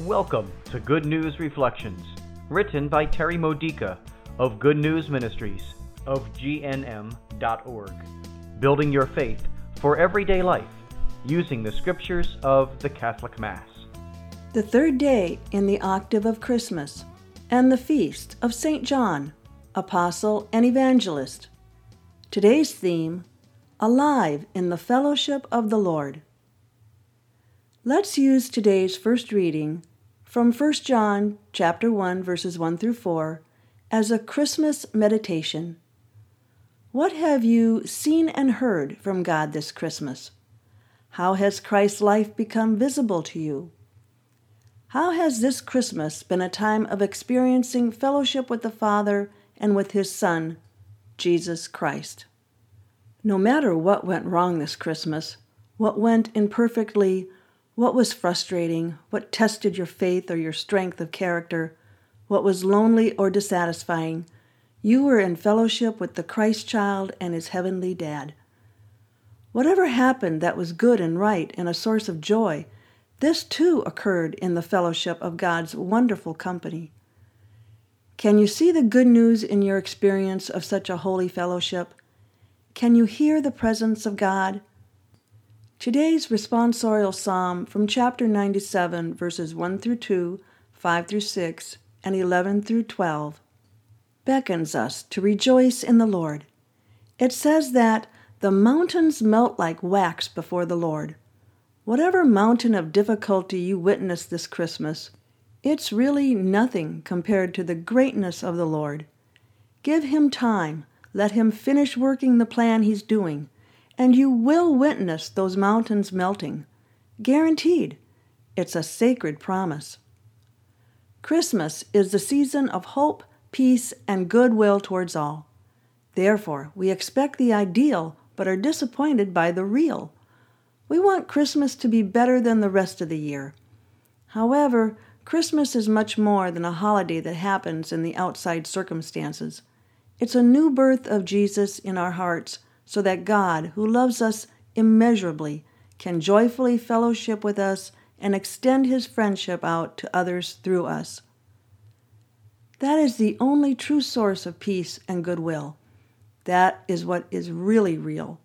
Welcome to Good News Reflections, written by Terry Modica of Good News Ministries of GNM.org, building your faith for everyday life using the scriptures of the Catholic Mass. The third day in the octave of Christmas, and the feast of St. John, Apostle and Evangelist. Today's theme Alive in the Fellowship of the Lord. Let's use today's first reading from 1 John chapter 1 verses 1 through 4 as a Christmas meditation. What have you seen and heard from God this Christmas? How has Christ's life become visible to you? How has this Christmas been a time of experiencing fellowship with the Father and with His Son, Jesus Christ? No matter what went wrong this Christmas, what went imperfectly, what was frustrating, what tested your faith or your strength of character, what was lonely or dissatisfying, you were in fellowship with the Christ child and his heavenly dad. Whatever happened that was good and right and a source of joy, this too occurred in the fellowship of God's wonderful company. Can you see the good news in your experience of such a holy fellowship? Can you hear the presence of God? Today's responsorial psalm from chapter 97, verses 1 through 2, 5 through 6, and 11 through 12 beckons us to rejoice in the Lord. It says that the mountains melt like wax before the Lord. Whatever mountain of difficulty you witness this Christmas, it's really nothing compared to the greatness of the Lord. Give Him time, let Him finish working the plan He's doing and you will witness those mountains melting. Guaranteed. It's a sacred promise. Christmas is the season of hope, peace, and goodwill towards all. Therefore, we expect the ideal but are disappointed by the real. We want Christmas to be better than the rest of the year. However, Christmas is much more than a holiday that happens in the outside circumstances. It's a new birth of Jesus in our hearts so that God, who loves us immeasurably, can joyfully fellowship with us and extend his friendship out to others through us. That is the only true source of peace and goodwill. That is what is really real.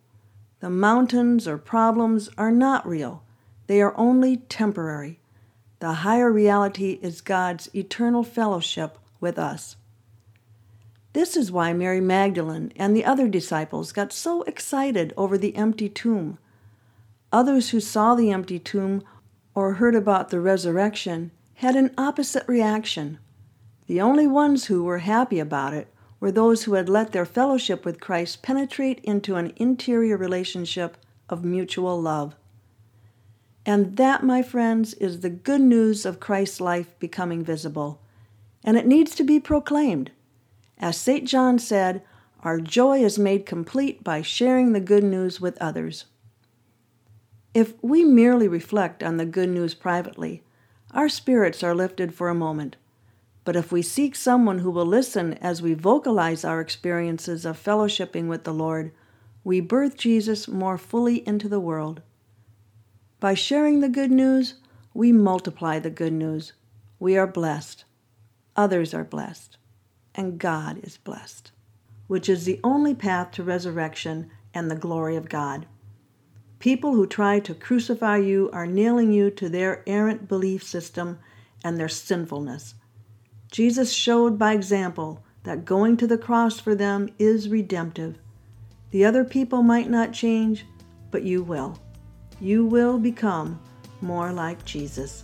The mountains or problems are not real, they are only temporary. The higher reality is God's eternal fellowship with us. This is why Mary Magdalene and the other disciples got so excited over the empty tomb. Others who saw the empty tomb or heard about the resurrection had an opposite reaction. The only ones who were happy about it were those who had let their fellowship with Christ penetrate into an interior relationship of mutual love. And that, my friends, is the good news of Christ's life becoming visible. And it needs to be proclaimed. As St. John said, our joy is made complete by sharing the good news with others. If we merely reflect on the good news privately, our spirits are lifted for a moment. But if we seek someone who will listen as we vocalize our experiences of fellowshipping with the Lord, we birth Jesus more fully into the world. By sharing the good news, we multiply the good news. We are blessed. Others are blessed and God is blessed, which is the only path to resurrection and the glory of God. People who try to crucify you are nailing you to their errant belief system and their sinfulness. Jesus showed by example that going to the cross for them is redemptive. The other people might not change, but you will. You will become more like Jesus.